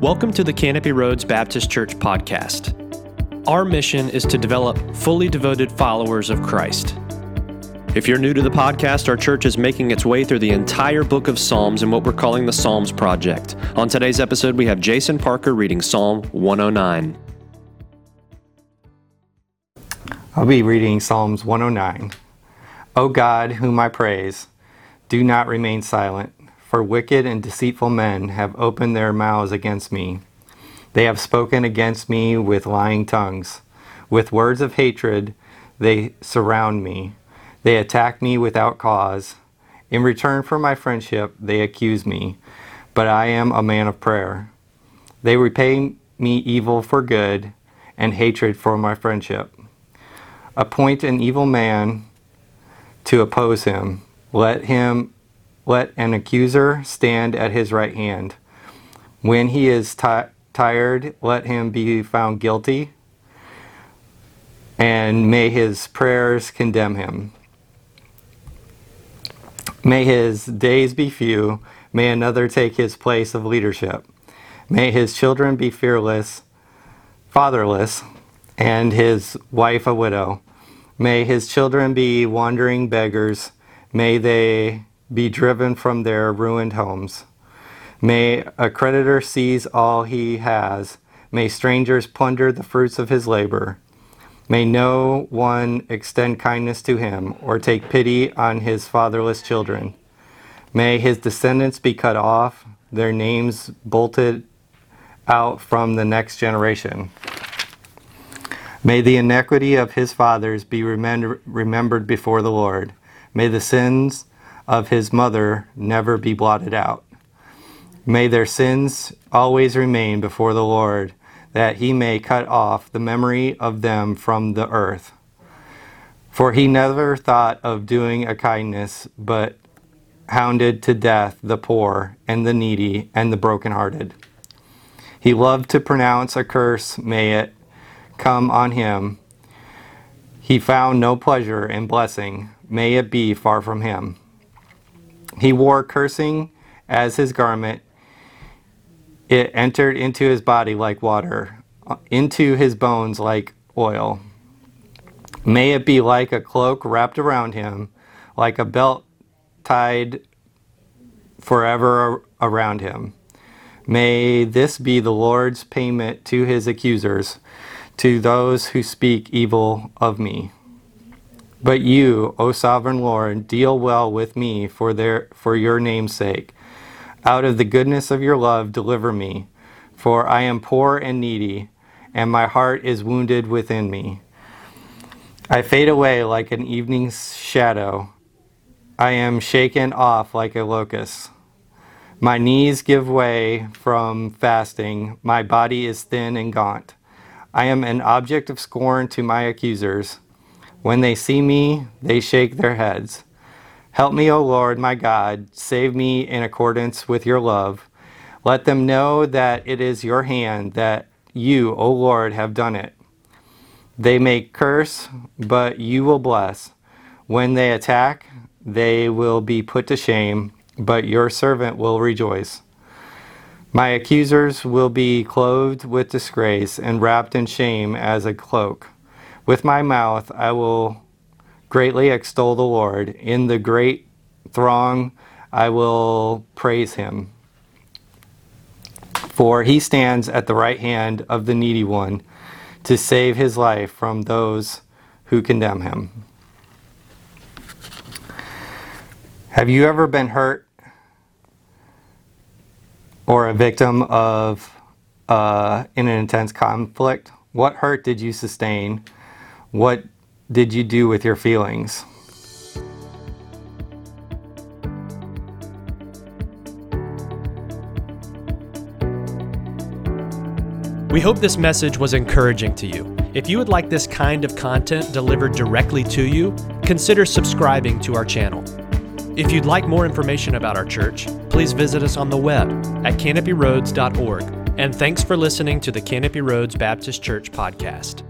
Welcome to the Canopy Roads Baptist Church podcast. Our mission is to develop fully devoted followers of Christ. If you're new to the podcast, our church is making its way through the entire book of Psalms in what we're calling the Psalms Project. On today's episode, we have Jason Parker reading Psalm 109. I'll be reading Psalms 109. O God, whom I praise, do not remain silent for wicked and deceitful men have opened their mouths against me. They have spoken against me with lying tongues. With words of hatred, they surround me. They attack me without cause. In return for my friendship, they accuse me. But I am a man of prayer. They repay me evil for good and hatred for my friendship. Appoint an evil man to oppose him. Let him let an accuser stand at his right hand. When he is tired, let him be found guilty, and may his prayers condemn him. May his days be few, may another take his place of leadership. May his children be fearless, fatherless, and his wife a widow. May his children be wandering beggars. May they be driven from their ruined homes. May a creditor seize all he has. May strangers plunder the fruits of his labor. May no one extend kindness to him or take pity on his fatherless children. May his descendants be cut off, their names bolted out from the next generation. May the iniquity of his fathers be remembered before the Lord. May the sins of his mother never be blotted out. May their sins always remain before the Lord, that he may cut off the memory of them from the earth. For he never thought of doing a kindness, but hounded to death the poor and the needy and the brokenhearted. He loved to pronounce a curse, may it come on him. He found no pleasure in blessing, may it be far from him. He wore cursing as his garment. It entered into his body like water, into his bones like oil. May it be like a cloak wrapped around him, like a belt tied forever around him. May this be the Lord's payment to his accusers, to those who speak evil of me. But you, O sovereign Lord, deal well with me for, their, for your name's sake. Out of the goodness of your love, deliver me, for I am poor and needy, and my heart is wounded within me. I fade away like an evening's shadow. I am shaken off like a locust. My knees give way from fasting. My body is thin and gaunt. I am an object of scorn to my accusers. When they see me, they shake their heads. Help me, O Lord, my God. Save me in accordance with your love. Let them know that it is your hand, that you, O Lord, have done it. They may curse, but you will bless. When they attack, they will be put to shame, but your servant will rejoice. My accusers will be clothed with disgrace and wrapped in shame as a cloak. With my mouth I will greatly extol the Lord. In the great throng I will praise him. For he stands at the right hand of the needy one to save his life from those who condemn him. Have you ever been hurt or a victim of uh, in an intense conflict? What hurt did you sustain? What did you do with your feelings? We hope this message was encouraging to you. If you would like this kind of content delivered directly to you, consider subscribing to our channel. If you'd like more information about our church, please visit us on the web at canopyroads.org. And thanks for listening to the Canopy Roads Baptist Church podcast.